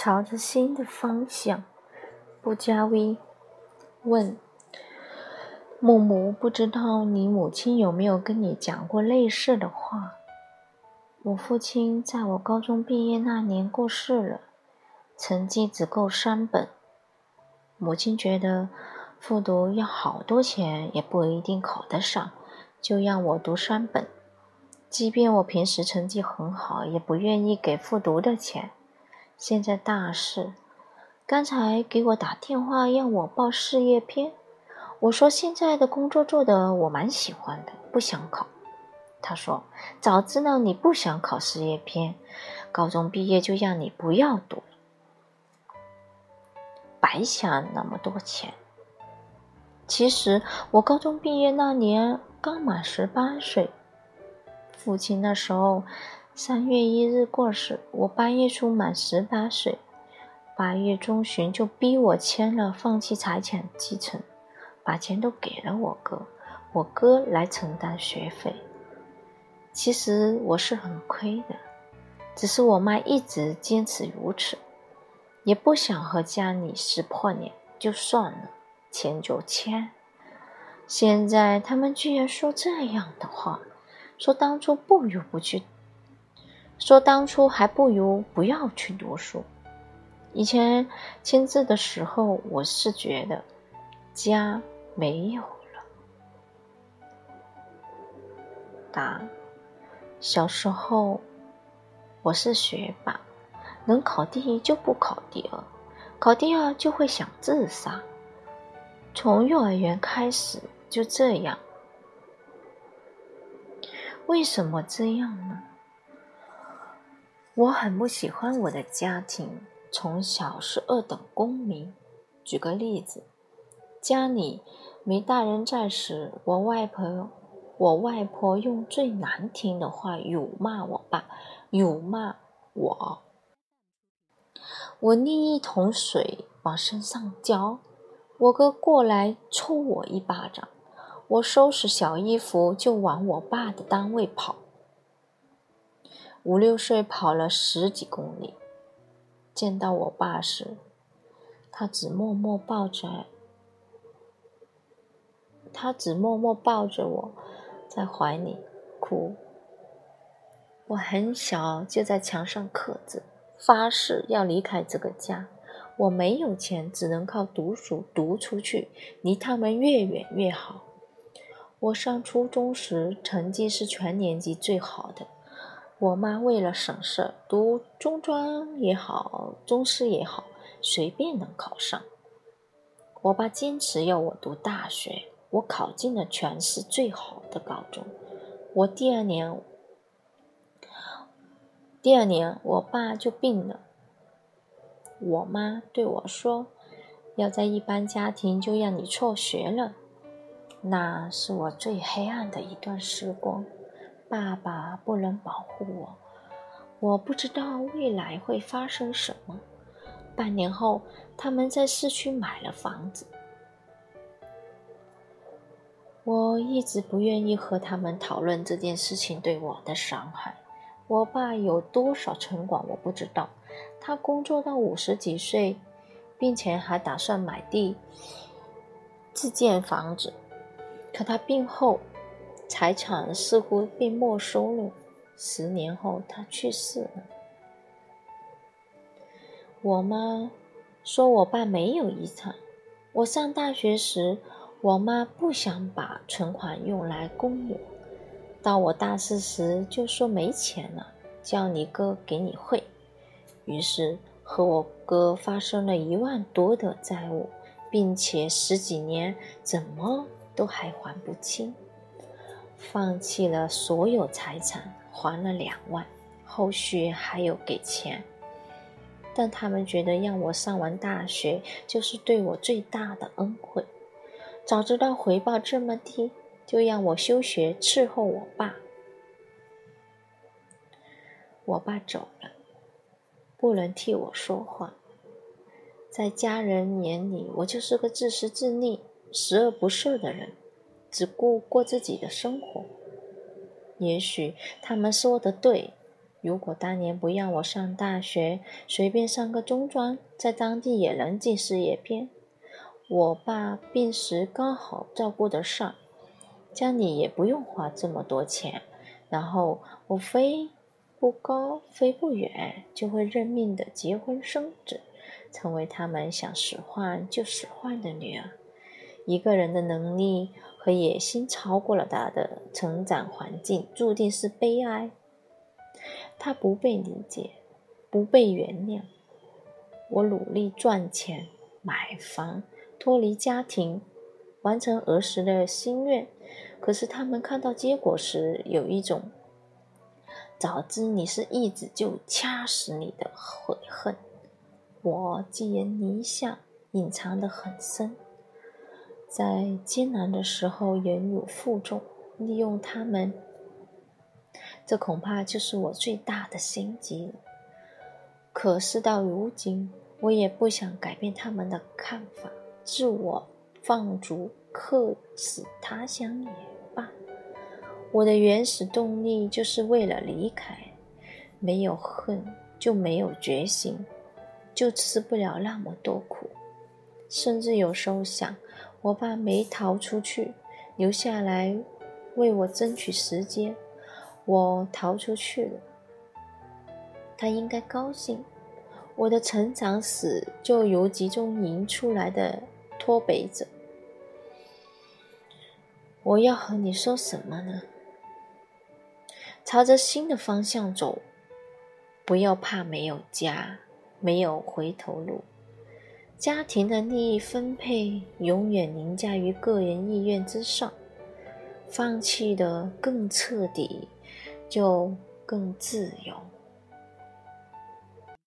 朝着新的方向。不加微问木木，不知道你母亲有没有跟你讲过类似的话？我父亲在我高中毕业那年过世了，成绩只够三本。母亲觉得复读要好多钱，也不一定考得上，就让我读三本。即便我平时成绩很好，也不愿意给复读的钱。现在大事，刚才给我打电话让我报事业篇，我说现在的工作做的我蛮喜欢的，不想考。他说：“早知道你不想考事业篇，高中毕业就让你不要读了，白想那么多钱。”其实我高中毕业那年刚满十八岁，父亲那时候三月一日过世，我八月初满十八岁，八月中旬就逼我签了放弃财产继承，把钱都给了我哥，我哥来承担学费。其实我是很亏的，只是我妈一直坚持如此，也不想和家里撕破脸，就算了，签就签。现在他们居然说这样的话，说当初不如不去，说当初还不如不要去读书。以前签字的时候，我是觉得家没有了。答。小时候，我是学霸，能考第一就不考第二，考第二就会想自杀。从幼儿园开始就这样。为什么这样呢？我很不喜欢我的家庭，从小是二等公民。举个例子，家里没大人在时，我外婆。我外婆用最难听的话辱骂我爸，辱骂我。我拎一桶水往身上浇，我哥过来抽我一巴掌。我收拾小衣服就往我爸的单位跑。五六岁跑了十几公里，见到我爸时，他只默默抱着，他只默默抱着我。在怀里哭。我很小就在墙上刻字，发誓要离开这个家。我没有钱，只能靠读书读出去，离他们越远越好。我上初中时成绩是全年级最好的。我妈为了省事，读中专也好，中师也好，随便能考上。我爸坚持要我读大学。我考进了全市最好的高中。我第二年，第二年我爸就病了。我妈对我说：“要在一般家庭就让你辍学了。”那是我最黑暗的一段时光。爸爸不能保护我，我不知道未来会发生什么。半年后，他们在市区买了房子。我一直不愿意和他们讨论这件事情对我的伤害。我爸有多少存款我不知道，他工作到五十几岁，并且还打算买地自建房子。可他病后，财产似乎被没收了。十年后，他去世了。我妈说我爸没有遗产。我上大学时。我妈不想把存款用来供我，到我大四时就说没钱了，叫你哥给你汇。于是和我哥发生了一万多的债务，并且十几年怎么都还还不清，放弃了所有财产还了两万，后续还有给钱，但他们觉得让我上完大学就是对我最大的恩惠。早知道回报这么低，就让我休学伺候我爸。我爸走了，不能替我说话。在家人眼里，我就是个自私自利、十恶不赦的人，只顾过自己的生活。也许他们说的对，如果当年不让我上大学，随便上个中专，在当地也能进事业编。我爸病时刚好照顾得上，家里也不用花这么多钱。然后我飞不高，飞不远，就会认命的结婚生子，成为他们想使唤就使唤的女儿。一个人的能力和野心超过了他的成长环境，注定是悲哀。他不被理解，不被原谅。我努力赚钱、买房、脱离家庭，完成儿时的心愿。可是他们看到结果时，有一种早知你是一子就掐死你的悔恨。我既然理想隐藏得很深，在艰难的时候忍辱负重，利用他们。这恐怕就是我最大的心机了。可事到如今，我也不想改变他们的看法，自我放逐，客死他乡也罢。我的原始动力就是为了离开。没有恨，就没有觉醒，就吃不了那么多苦。甚至有时候想，我爸没逃出去，留下来为我争取时间。我逃出去了，他应该高兴。我的成长史就如集中营出来的脱北者。我要和你说什么呢？朝着新的方向走，不要怕没有家，没有回头路。家庭的利益分配永远凌驾于个人意愿之上，放弃的更彻底。就更自由。